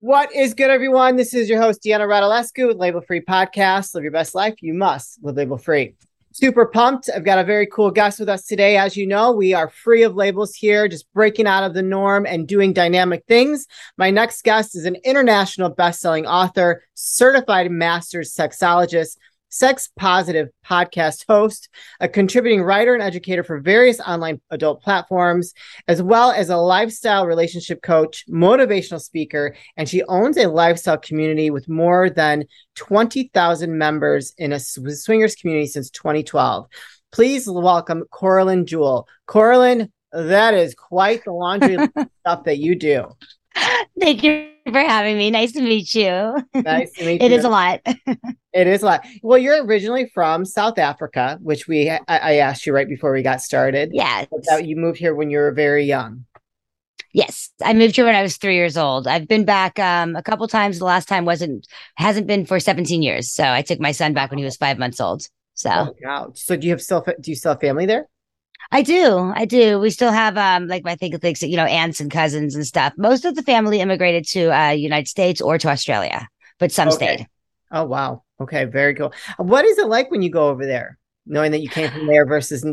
What is good, everyone? This is your host, Deanna Radulescu with Label Free Podcast. Live your best life. You must live label free. Super pumped. I've got a very cool guest with us today. As you know, we are free of labels here, just breaking out of the norm and doing dynamic things. My next guest is an international best-selling author, certified master's sexologist, sex positive podcast host, a contributing writer and educator for various online adult platforms, as well as a lifestyle relationship coach, motivational speaker, and she owns a lifestyle community with more than 20,000 members in a swingers community since 2012. Please welcome Coralyn Jewel. Coralyn, that is quite the laundry stuff that you do. Thank you for having me. Nice to meet you. Nice to meet It you. is a lot. It is a lot. Well, you're originally from South Africa, which we I, I asked you right before we got started. yes. That you moved here when you were very young. Yes. I moved here when I was three years old. I've been back um, a couple times. The last time wasn't hasn't been for 17 years. So I took my son back when he was five months old. So Oh, wow. So do you have still do you still have family there? I do. I do. We still have um like I think things you know, aunts and cousins and stuff. Most of the family immigrated to uh United States or to Australia, but some Okay. stayed. Oh wow. Okay, very cool. What is it like when you go over there, knowing that you came from there versus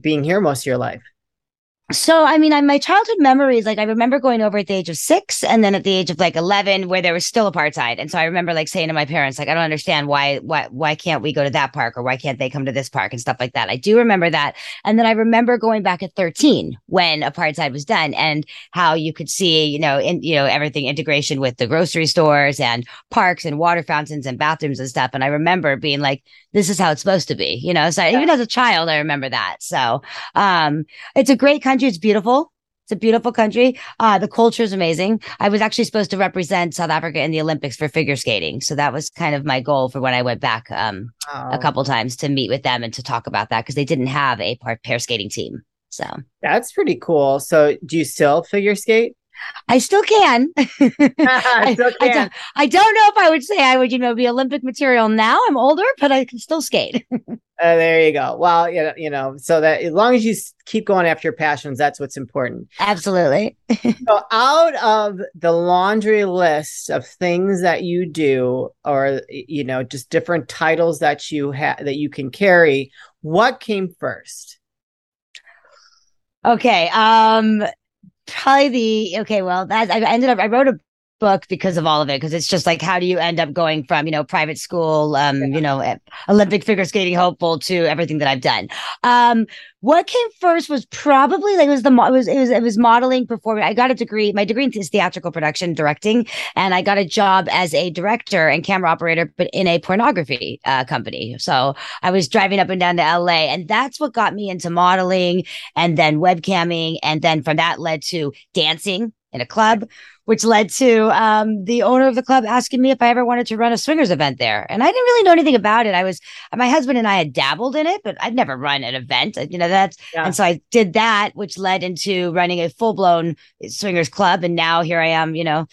being here most of your life? So, I mean, I, my childhood memories, like I remember going over at the age of six and then at the age of like 11 where there was still apartheid. And so I remember like saying to my parents, like, I don't understand why, why, why can't we go to that park or why can't they come to this park and stuff like that. I do remember that. And then I remember going back at 13 when apartheid was done and how you could see, you know, in, you know, everything integration with the grocery stores and parks and water fountains and bathrooms and stuff. And I remember being like, this is how it's supposed to be, you know, so even as a child, I remember that. So, um, it's a great country. It's beautiful. It's a beautiful country. Uh, the culture is amazing. I was actually supposed to represent South Africa in the Olympics for figure skating. So that was kind of my goal for when I went back um, Oh, a couple times to meet with them and to talk about that because they didn't have a pair skating team. So That's pretty cool. So do you still figure skate? I still can. I still I, I don't, I don't know if I would say I would, you know, be Olympic material now. I'm older, but I can still skate. Uh, there you go. Well, you know, you know, so that as long as you keep going after your passions, that's what's important. Absolutely. So, out of the laundry list of things that you do, or you know, just different titles that you have that you can carry, what came first? Okay. Um, probably the okay. Well, that I ended up. I wrote a book because of all of it because it's just like how do you end up going from you know private school um Yeah. you know eh, olympic figure skating hopeful to everything that i've done. Um what came first was probably like it was the it was it was it was modeling performing i got a degree my degree is theatrical production directing and i got a job as a director and camera operator but in a pornography uh, company. So i was driving up and down to la and that's what got me into modeling and then webcamming and then from that led to dancing in a club which led to um, the owner of the club asking me if I ever wanted to run a swingers event there. And I didn't really know anything about it. I was, my husband and I had dabbled in it, but I'd never run an event. You know, that's, Yeah. and so I did that, which led into running a full blown swingers club. And now here I am, you know,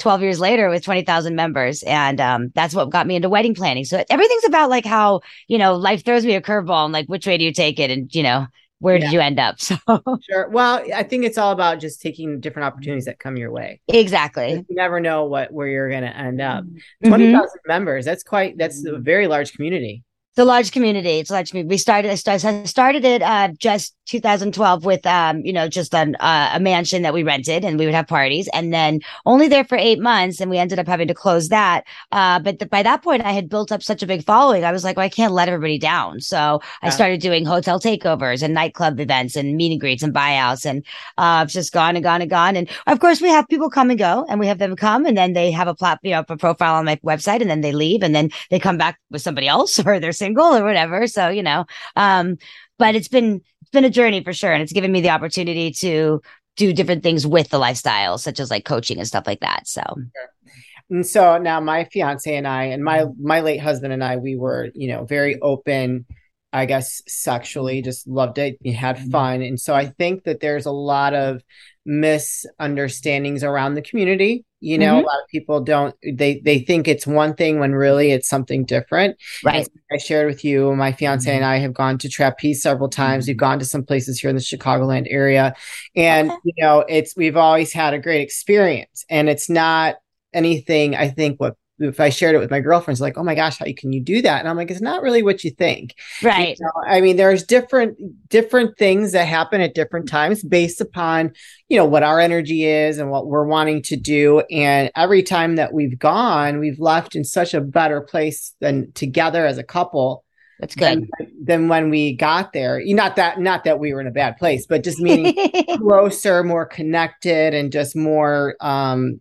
12 years later with 20,000 members. And um, that's what got me into wedding planning. So everything's about like how, you know, life throws me a curveball and like, which way do you take it? And, you know, where Yeah. did you end up? So Sure. Well, I think it's all about just taking different opportunities that come your way. exactly. You never know what where you're going to end up. Mhm. Twenty thousand members. That's quite. That's a very large community. A large community. It's a large community. We started, I sta- I started it uh, just 2012 with, um, you know, just an, uh, a mansion that we rented and we would have parties and then only there for eight months. And we ended up having to close that. Uh, but th- by that point, I had built up such a big following. I was like, well, I can't let everybody down. So I started doing hotel takeovers and nightclub events and meet and greets and buyouts. And uh, it's just gone and gone and gone. And of course, we have people come and go and we have them come and then they have a plat, you know, a profile on my website and then they leave and then they come back with somebody else or they're single or whatever. So, you know, um, but it's been, it's been a journey for sure. And it's given me the opportunity to do different things with the lifestyle, such as like coaching and stuff like that. So, And so now my fiance and I and my my late husband and I we were, you know, very open I guess sexually just loved it, had fun. And so I think that there's a lot of misunderstandings around the community. You know, Mhm. a lot of people don't they they think it's one thing when really it's something different. right. I shared with you, my fiance and I have gone to trapeze several times. We've gone to some places here in the Chicagoland area. And, Okay. you know, it's, we've always had a great experience. And it's not, anything. I think what if I shared it with my girlfriends, like, oh my gosh, how can you do that? And I'm like, it's not really what you think. Right. You know, I mean, there's different different things that happen at different times based upon, you know, what our energy is and what we're wanting to do. And every time that we've gone, we've left in such a better place than together as a couple. That's good. Than, than when we got there. Not that not that we were in a bad place, but just meaning closer, more connected, and just more um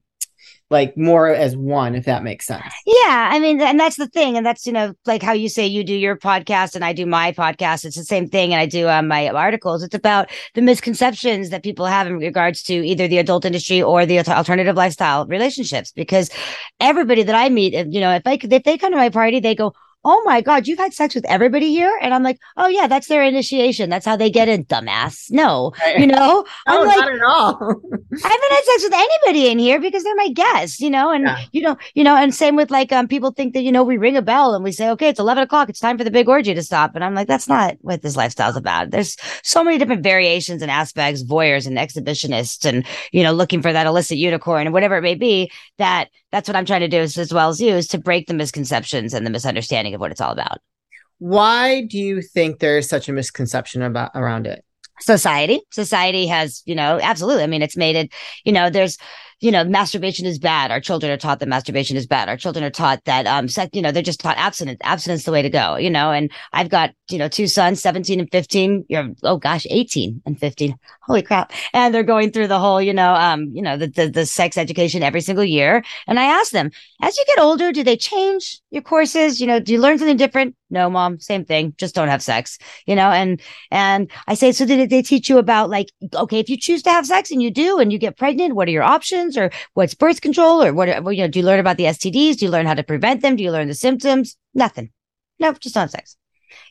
like more as one, if that makes sense. Yeah. I mean, and that's the thing. And that's, you know, like how you say you do your podcast and I do my podcast. It's the same thing. And I do um, my articles. It's about the misconceptions that people have in regards to either the adult industry or the alternative lifestyle relationships. Because everybody that I meet, you know, if I if they come to my party, they go, oh my God, you've had sex with everybody here? And I'm like, oh yeah, that's their initiation. That's how they get in, dumbass. No, you know, no, I'm like, not at all. I haven't had sex with anybody in here because they're my guests, you know, and yeah. you know, you know, and same with like, um, people think that, you know, we ring a bell and we say, okay, it's 11 o'clock. It's time for the big orgy to stop. And I'm like, that's not what this lifestyle's about. There's so many different variations and aspects, voyeurs and exhibitionists and, you know, looking for that illicit unicorn and whatever it may be that that's what I'm trying to do is, as well as you is to break the misconceptions and the misunderstanding of what it's all about. Why do you think there is such a misconception about around it? Society. Society has, you know, absolutely. I mean, it's made it, you know, there's you know, masturbation is bad. Our children are taught that masturbation is bad. Our children are taught that, um, sex, you know, they're just taught abstinence. Abstinence the way to go, you know, and I've got, you know, two sons, 17 and 15. You're, oh gosh, 18 and 15. Holy crap. And they're going through the whole, you know, um, you know, the, the, the sex education every single year. And I ask them, as you get older, do they change your courses? You know, do you learn something different? No, mom, same thing. Just don't have sex, you know? And, and I say, so did they teach you about like, okay, if you choose to have sex and you do, and you get pregnant, what are your options? Or what's birth control or what, you know, do you learn about the STDs? Do you learn how to prevent them? Do you learn the symptoms? Nothing. No, just on sex.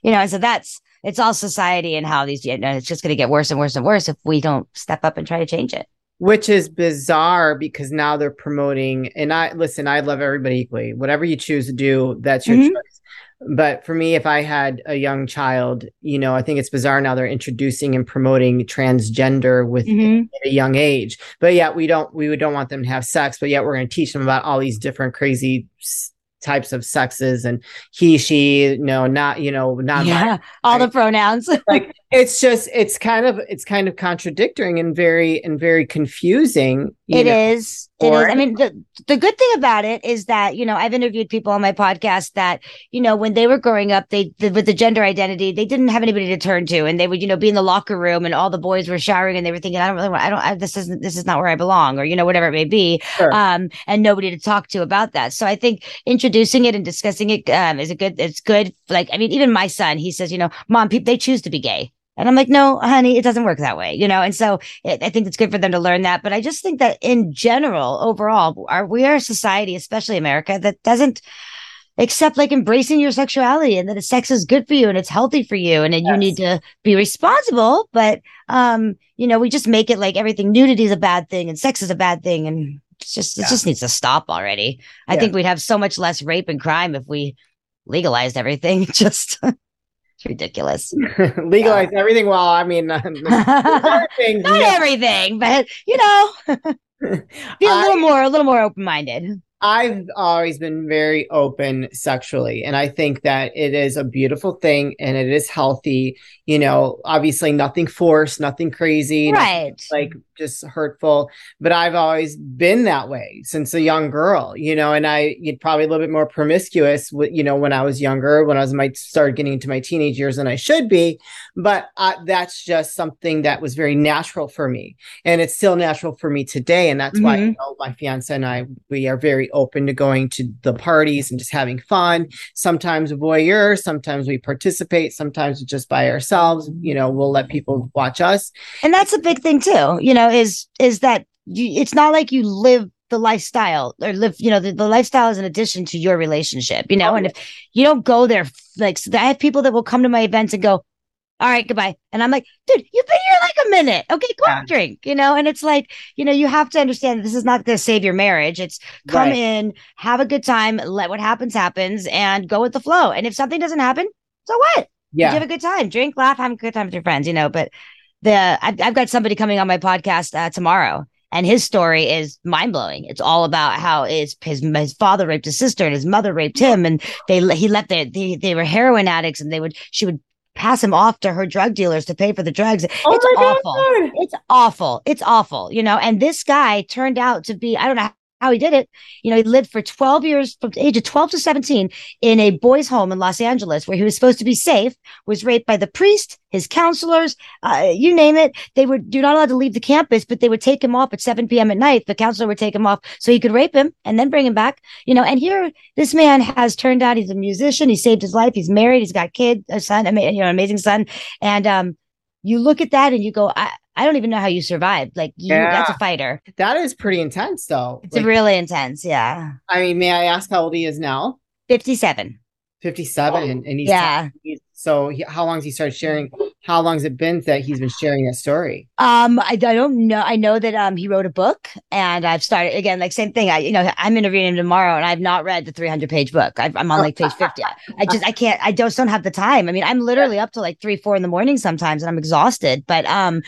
You know, and so that's, it's all society and how these, you know, it's just going to get worse and worse and worse if we don't step up and try to change it. Which is bizarre because now they're promoting, and I listen, I love everybody equally. Whatever you choose to do, that's your mm-hmm. choice but for me if i had a young child you know i think it's bizarre now they're introducing and promoting transgender with mm-hmm. a young age. But yet we don't we don't want them to have sex but yet we're going to teach them about all these different crazy types of sexes and he she no not you know not yeah all the pronouns. Like it's just it's kind of it's kind of contradicting and very and very confusing It know, is. It is. I mean, the the good thing about it is that you know I've interviewed people on my podcast that you know when they were growing up, they the, with the gender identity, they didn't have anybody to turn to, and they would you know be in the locker room, and all the boys were showering, and they were thinking, I don't really, want, I don't, I, this isn't, this is not where I belong, or you know whatever it may be, sure. um, and nobody to talk to about that. So I think introducing it and discussing it um, is a good. It's good. Like I mean, even my son, he says, you know, mom, people they choose to be gay and I'm like, no, honey, it doesn't work that way, you know? And so it, I think it's good for them to learn that. But I just think that in general, overall, our, we are a society, especially America, that doesn't accept like embracing your sexuality and that sex is good for you and it's healthy for you and then yes. you need to be responsible. But, um, you know, we just make it like everything nudity is a bad thing and sex is a bad thing. And it's just, it just needs to stop already. I yeah. think we'd have so much less rape and crime if we legalized everything. just it's ridiculous. Legalize yeah. everything. Well, I mean, not everything, but you know, be a uh, little I, more, a little more open minded. I've always been very open sexually, and I think that it is a beautiful thing and it is healthy. You know, obviously, nothing forced, nothing crazy, right? like just hurtful. But I've always been that way since a young girl, you know, and I probably a little bit more promiscuous, you know, when I was younger, when I was my started getting into my teenage years than I should be. But I, that's just something that was very natural for me, and it's still natural for me today. And that's mm-hmm. why you know, my fiance and I we are very open to going to the parties and just having fun. Sometimes voyeur, sometimes we participate, sometimes just by ourselves. You know, we'll let people watch us, and that's a big thing too. You know is is that you, it's not like you live the lifestyle or live you know the, the lifestyle is an addition to your relationship you know oh. and if you don't go there like so i have people that will come to my events and go all right goodbye. And i'm like dude you've been here like a minute. Okay go yeah. drink you know? And it's like you know you have to understand this is not going to save your marriage. It's come right. in have a good time let what happens happens and go with the flow. And if something doesn't happen so what? Yeah. you have a good time. Drink laugh have a good time with your friends you know? But the I've, I've got somebody coming on my podcast uh, tomorrow and his story is mind blowing. It's all about how his, his his father raped his sister and his mother raped him, and they he left their they, they were heroin addicts, and they would she would pass him off to her drug dealers to pay for the drugs. Oh it's awful. God. It's awful. It's awful. You know, and this guy turned out to be I don't know how he did it. You know, he lived for 12 years from the age of 12 to 17 in a boys' home in Los Angeles where he was supposed to be safe, was raped by the priest, his counselors, uh, you name it. They were you're not allowed to leave the campus, but they would take him off at 7 p.m. at night. The counselor would take him off so he could rape him and then bring him back. You know, and here this man has turned out he's a musician. He saved his life. He's married. He's got kid, a son, you know, an amazing son. And um, you look at that and you go, I, I don't even know how you survived. Like you, that's a fighter. That is pretty intense, though. It's Like, really intense. Yeah. I mean, may I ask how old he is now? 57. 57. And, and he's, Yeah. he's so he, how long has he started sharing? How long has it been that he's been sharing that story? Um, I, I don't know. I know that um he wrote a book, and I've started again. Like same thing. I you know I'm interviewing him tomorrow, and I've not read the 300 page book. i I'm on like page 50. I just I can't. I just don't have the time. I mean, I'm literally up to like three, four in the morning sometimes, and I'm exhausted. But um,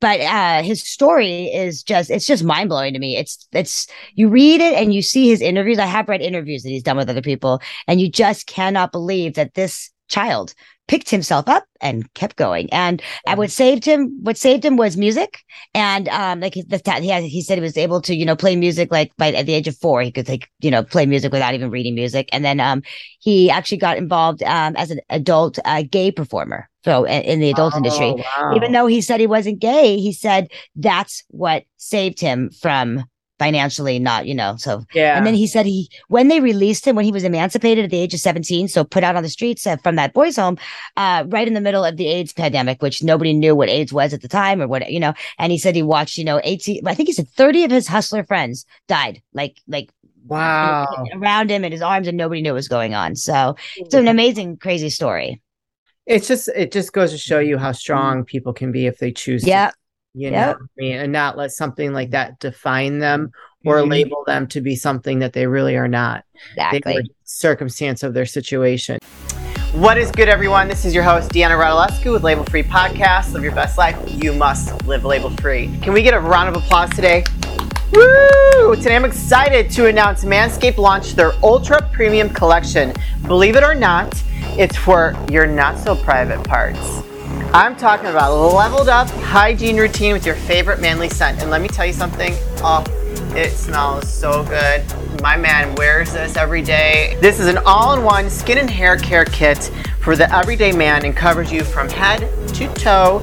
but uh his story is just it's just mind blowing to me. It's it's you read it and you see his interviews. I have read interviews that he's done with other people, and you just cannot believe that this child picked himself up and kept going. And and what saved him, what saved him was music. And um, like the he had, he said he was able to, you know, play music like by at the age of four, he could like, you know, play music without even reading music. And then um, he actually got involved um as an adult uh, gay performer. So in, the adult industry, Oh, wow. even though he said he wasn't gay, he said that's what saved him from financially not, you know, so yeah. and then he said he, when they released him, when he was emancipated at the age of 17, so put out on the streets uh, from that boys' home, uh, right in the middle of the AIDS pandemic, which nobody knew what AIDS was at the time or what, you know, and he said he watched, you know, 18, I think he said 30 of his hustler friends died, like, like wow. around him in his arms and nobody knew what was going on. So it's an amazing, crazy story. It's just it just goes to show you how strong people can be if they choose Yeah. to, you Yep. know, I mean, and not let something like that define them or Mhm. label them to be something that they really are not. Exactly. were circumstance of their situation. What is good, everyone? This is your host, Deanna Radulescu with Label Free Podcast. Live your best life. You must live label free. Can we get a round of applause today? Woo! Today I'm excited to announce Manscaped launched their Ultra Premium Collection. Believe it or not, it's for your not so private parts. I'm talking about leveled up hygiene routine with your favorite manly scent. And let me tell you something. Oh, it smells so good. My man wears this every day. This is an all in one skin and hair care kit for the everyday man and covers you from head to toe.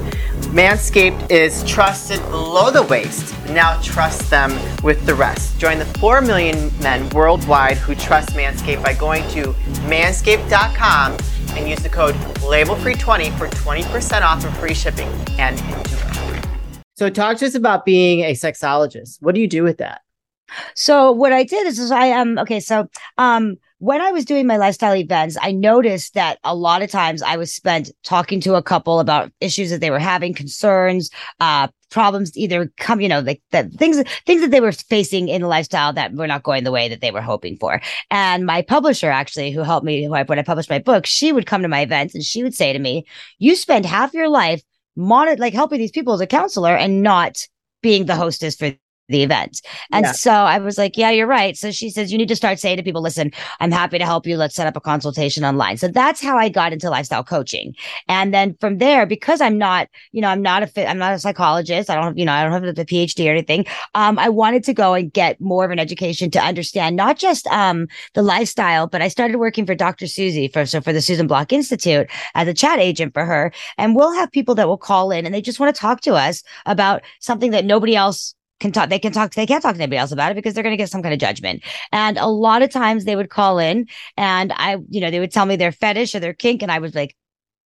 Manscaped is trusted below the waist. Now trust them with the rest. Join the 4 million men worldwide who trust Manscaped by going to manscaped.com and use the code LABELFREE20 for 20% off and free shipping and enjoy. So talk to us about being a sexologist. What do you do with that? So what I did is, is I um okay so um when I was doing my lifestyle events, I noticed that a lot of times I was spent talking to a couple about issues that they were having, concerns, uh, problems, either come, you know, like that things, things that they were facing in the lifestyle that were not going the way that they were hoping for. And my publisher actually, who helped me when I published my book, she would come to my events and she would say to me, "You spend half your life monitor like helping these people as a counselor and not being the hostess for." The event. And Yeah. so I was like, yeah, you're right. So she says, you need to start saying to people, listen, I'm happy to help you. Let's set up a consultation online. So that's how I got into lifestyle coaching. And then from there, because I'm not, you know, I'm not a fit, I'm not a psychologist. I don't have, you know, I don't have the PhD or anything. Um, I wanted to go and get more of an education to understand not just um the lifestyle, but I started working for Dr. Susie for so for the Susan Block Institute as a chat agent for her. And we'll have people that will call in and they just want to talk to us about something that nobody else can talk they can talk they can't talk to anybody else about it because they're going to get some kind of judgment. And a lot of times they would call in and i you know they would tell me their fetish or their kink and i was like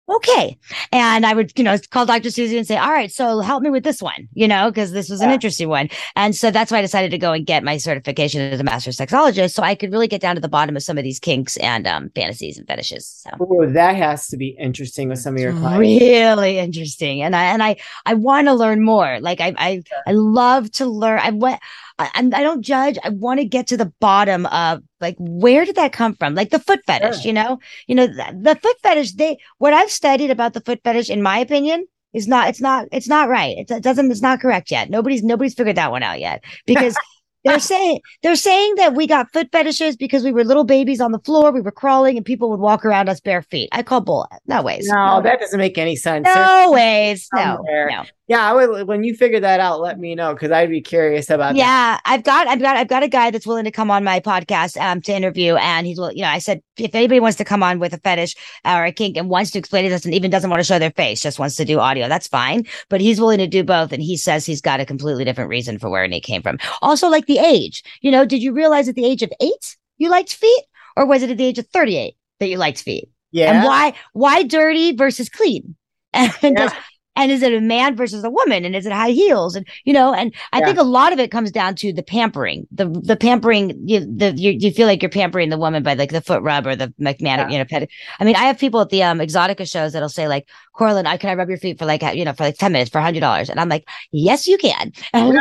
okay. And i would you know call dr susie and say all right so help me with this one you know because this was an interesting one. And so that's why i decided to go and get my certification as a master sexologist so i could really get down to the bottom of some of these kinks and um, fantasies and fetishes so. Ooh, that has to be interesting with some of your clients. really interesting and i and i i want to learn more like i i, I love to learn i went I, I'm- don't judge. I want to get to the bottom of like where did that come from? Like the foot fetish, Sure. you know, you know the, the foot fetish. They what I've studied about the foot fetish, in my opinion, is not it's not it's not right it doesn't it's not correct yet nobody's nobody's figured that one out yet because they're saying they're saying that we got foot fetishes because we were little babies on the floor, we were crawling, and people would walk around us bare feet. I call bull. No ways. No, no. that doesn't make any sense. No ways. No, no yeah, I would. When you figure that out, let me know because I'd be curious about. That. Yeah, that. I've got, I've got, I've got a guy that's willing to come on my podcast um to interview, and he's, you know, I said if anybody wants to come on with a fetish or a kink and wants to explain it, doesn't even doesn't want to show their face, just wants to do audio, that's fine. But he's willing to do both, and he says he's got a completely different reason for where it came from. Also, like the age, you know, did you realize at the age of eight you liked feet, or was it at the age of thirty eight that you liked feet? Yeah, and why, why dirty versus clean? And yeah. And is it a man versus a woman and is it high heels and you know and i yeah. think a lot of it comes down to the pampering the the pampering you the you, you feel like you're pampering the woman by like the foot rub or the mcmahon yeah. you know pet i mean i have people at the um exotica shows that'll say like Coralyn, I can I rub your feet for like you know for like 10 minutes for hundred dollars? And i'm like yes you can.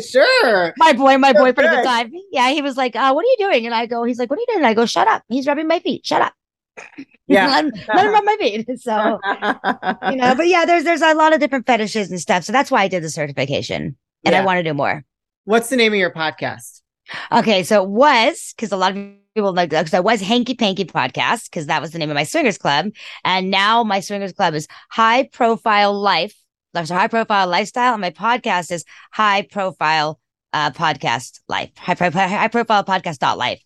Sure. My boy my boyfriend at the time yeah he was like uh, what are you doing? And i go he's like what are you doing? And i go shut up. He's rubbing my feet. Shut up yeah let, him, let him rub my feet so you know but yeah there's there's a lot of different fetishes and stuff so that's why i did the certification and yeah. i want to do more what's the name of your podcast okay so it was because a lot of people like because I was Hanky Panky podcast because that was the name of my swingers club, and now my swingers club is High Profile Life. A high profile lifestyle, and my podcast is High Profile uh, Podcast Life. High, pro- high profile podcast dot life.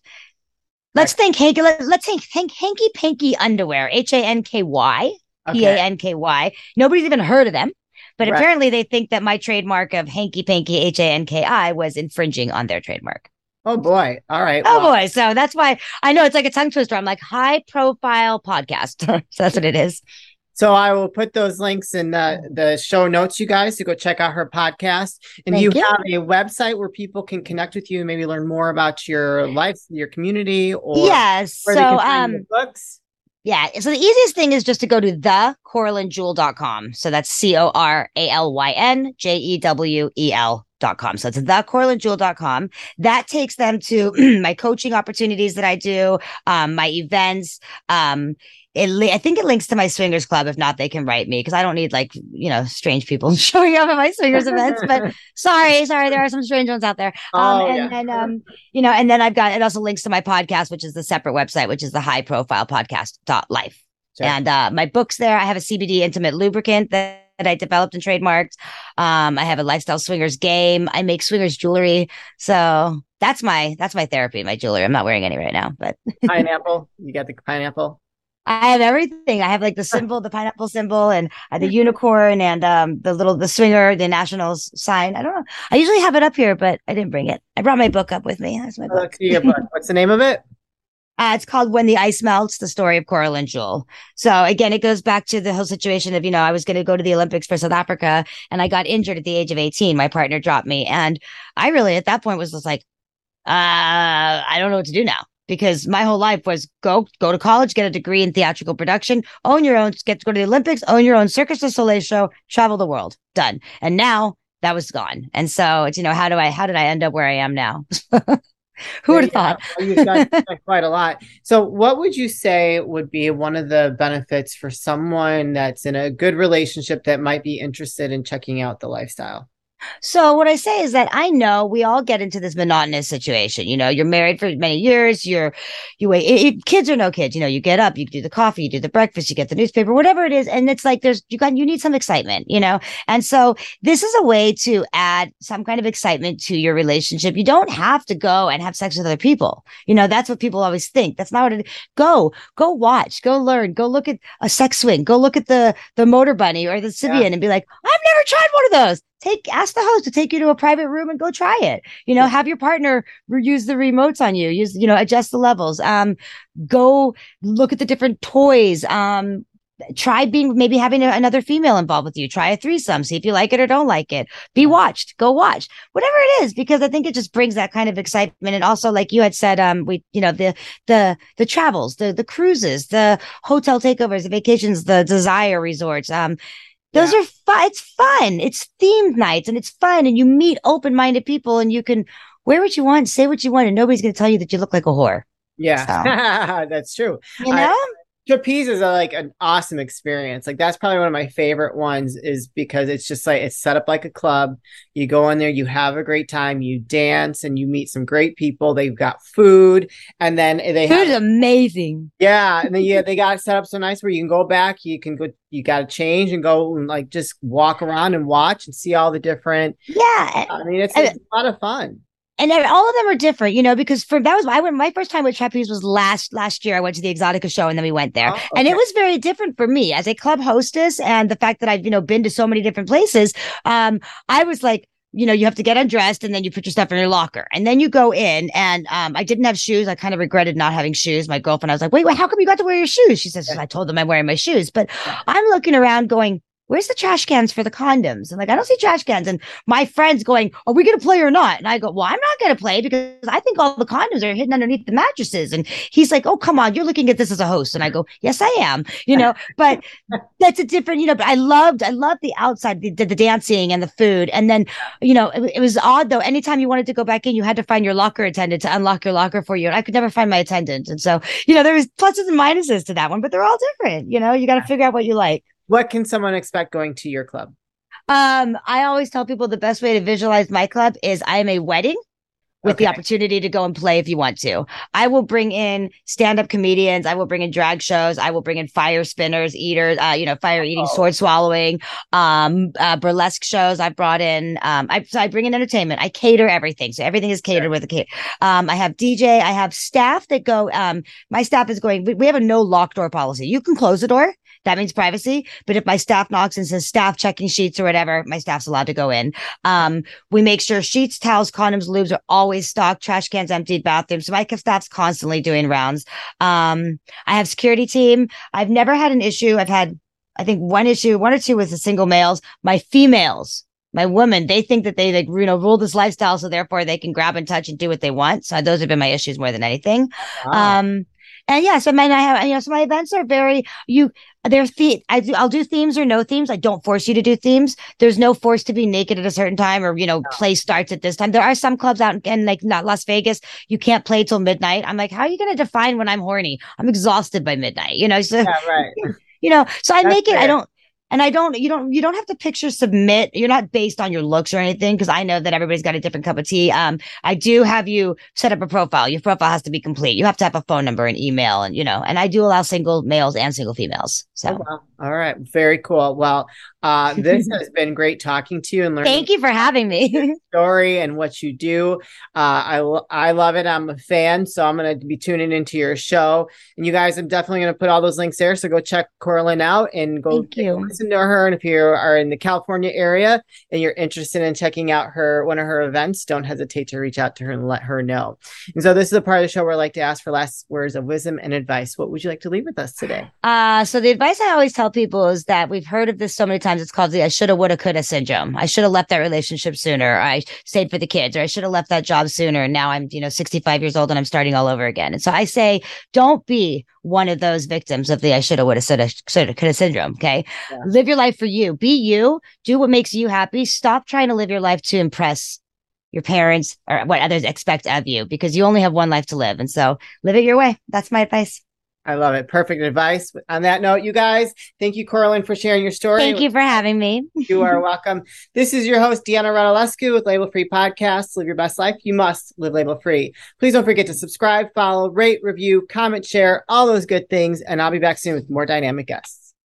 Let's think hanky. Let, us think, think hanky panky underwear. H a n k y p a n k y. Nobody's even heard of them, but right. apparently they think that my trademark of hanky panky H a n k i was infringing on their trademark. Oh boy! All right. Oh well. boy! So that's why I know it's like a tongue twister. I'm like high profile podcast. so that's what it is. So I will put those links in the, the show notes, you guys, to go check out her podcast. And you, you, have a website where people can connect with you and maybe learn more about your life, your community, or yes. so um, books. Yeah. So the easiest thing is just to go to the thecoralynjewel.com. So that's C O R A L Y N J E W E L dot com. So it's thecoralynjewel.com. That takes them to my coaching opportunities that I do, um, my events, um, it li- I think it links to my swingers club. If not, they can write me because I don't need like you know strange people showing up at my swingers events. But sorry, sorry, there are some strange ones out there. Um, oh, and yeah. then um, you know, and then I've got it also links to my podcast, which is the separate website, which is the high profile podcast dot life. Sure. And uh, my books there. I have a CBD intimate lubricant that that I developed and trademarked. Um, I have a lifestyle swingers game. I make swingers jewelry. So that's my that's my therapy, my jewelry. I'm not wearing any right now, but pineapple. You got the pineapple. I have everything. I have like the symbol, the pineapple symbol, and uh, the unicorn, and um, the little the swinger, the nationals sign. I don't know. I usually have it up here, but I didn't bring it. I brought my book up with me. That's my book. book. What's the name of it? Uh, it's called When the Ice Melts, the story of Coralyn Jewel. So again, it goes back to the whole situation of, you know, I was going to go to the Olympics for South Africa and I got injured at the age of 18. My partner dropped me. And I really, at that point was just like, uh, I don't know what to do now because my whole life was go go to college, get a degree in theatrical production, own your own, get to go to the Olympics, own your own Circus du Soleil show, travel the world, done. And now that was gone. And so it's you know how do I how did I end up where I am now? Who would have thought? You've done quite a lot. So, what would you say would be one of the benefits for someone that's in a good relationship that might be interested in checking out the lifestyle? So what I say is that I know we all get into this monotonous situation. You know, you're married for many years. You're, you wait, it, it, kids or no kids. You know, you get up, you do the coffee, you do the breakfast, you get the newspaper, whatever it is, and it's like there's you got you need some excitement. You know, and so this is a way to add some kind of excitement to your relationship. You don't have to go and have sex with other people. You know, that's what people always think. That's not what it. Go, go watch, go learn, go look at a sex swing, go look at the the Motorbunny or the Sybian, yeah. and be like, I've never tried one of those take ask the host to take you to a private room and go try it. You know have your partner use the remotes on you use you know adjust the levels. Um go look at the different toys. Um try being maybe having a, another female involved with you. Try a threesome see if you like it or don't like it. Be watched go watch. Whatever it is because i think it just brings that kind of excitement. And also like you had said um we you know the the the travels the the cruises the hotel takeovers the vacations the desire resorts. Um those yeah. are fun. It's fun. It's themed nights and it's fun. And you meet open minded people and you can wear what you want, say what you want, and nobody's going to tell you that you look like a whore. Yeah, so. that's true. You know? I, trapeze is a, like an awesome experience. Like that's probably one of my favorite ones is because it's just like it's set up like a club. You go in there, you have a great time, you dance and you meet some great people. They've got food and then they Food have is amazing. yeah, and then yeah, they got it set up so nice where you can go back, you can go you got to change and go and like just walk around and watch and see all the different Yeah. I mean it's, it's a lot of fun. And all of them are different, you know, because for that was I went my first time with trapeze was last last year. I went to the Exotica show and then we went there, Oh, and it was very different for me as a club hostess, and the fact that I've you know been to so many different places. Um, I was like. You know, you have to get undressed and then you put your stuff in your locker and then you go in. And um, I didn't have shoes. I kind of regretted not having shoes. My girlfriend, I was like, wait, wait, how come you got to wear your shoes? She says, I told them I'm wearing my shoes. But I'm looking around going, where's the trash cans for the condoms? And like, I don't see trash cans. And my friend's going, are we going to play or not? And I go, well, I'm not going to play because I think all the condoms are hidden underneath the mattresses. And he's like, oh, come on, you're looking at this as a host. And I go, yes, I am, you know, but that's a different, you know, but I loved, I loved the outside, the, the, dancing and the food. And then, you know, it, it was odd though. Anytime you wanted to go back in, you had to find your locker attendant to unlock your locker for you. And I could never find my attendant. And so, you know, there was pluses and minuses to that one, but they're all different. You know, you got to figure out what you like. What can someone expect going to your club? Um, I always tell people the best way to visualize my club is I am a wedding with the opportunity to go and play if you want to. I will bring in stand-up comedians, I will bring in drag shows, I will bring in fire spinners, eaters, uh, you know, fire eating, Oh. sword swallowing, um, uh, burlesque shows. I've brought in um I so I bring in entertainment. I cater everything. So everything is catered with a cater. Um, I have DJ, I have staff that go um my staff is going we, we have a no lock door policy. You can close the door. That means privacy. But if my staff knocks and says staff checking sheets or whatever, my staff's allowed to go in. Um, we make sure sheets, towels, condoms, lubes are always stocked, trash cans emptied, bathrooms. So my staff's constantly doing rounds. Um, I have security team. I've never had an issue. I've had, I think one issue, one or two with the single males. My females, my women, they think that they like, you know, rule this lifestyle. So therefore they can grab and touch and do what they want. So those have been my issues more than anything. Wow. Um, and yeah, so my I have you know, so my events are very you. They're the I do I'll do themes or no themes. I don't force you to do themes. There's no force to be naked at a certain time or you know play starts at this time. There are some clubs out in, in like not Las Vegas. You can't play till midnight. I'm like, how are you going to define when I'm horny? I'm exhausted by midnight. You know, so yeah, right. you know so i That's make it i don't and i don't you don't you don't have to picture submit you're not based on your looks or anything because i know that everybody's got a different cup of tea. Um i do have you set up a profile. Your profile has to be complete. You have to have a phone number and email and you know and i do allow single males and single females so. Oh, wow. All right. Very cool. Well, uh, this has been great talking to you and learning thank you for having me story and what you do. Uh, I lo- I love it. I'm a fan, so I'm going to be tuning into your show. And you guys, I'm definitely going to put all those links there. So go check Coralyn out and go Thank you. listen to her. And if you are in the California area and you're interested in checking out her one of her events, don't hesitate to reach out to her and let her know. And so this is a part of the show where I like to ask for last words of wisdom and advice. What would you like to leave with us today? Uh, so the advice I always tell people is that we've heard of this so many times. It's called the I shoulda, woulda, coulda syndrome. I should have left that relationship sooner. Or I stayed for the kids, or I should have left that job sooner. And now I'm, you know, 65 years old and I'm starting all over again. And so I say, don't be one of those victims of the I shoulda, woulda, shoulda, shoulda, coulda syndrome. Okay. Yeah. Live your life for you. Be you. Do what makes you happy. Stop trying to live your life to impress your parents or what others expect of you because you only have one life to live. And so live it your way. That's my advice. I love it. Perfect advice. On that note, you guys, thank you, Coralyn, for sharing your story. Thank you for having me. You are welcome. This is your host, Deanna Radulescu with Label Free Podcast. Live your best life. You must live label free. Please don't forget to subscribe, follow, rate, review, comment, share, all those good things. And I'll be back soon with more dynamic guests.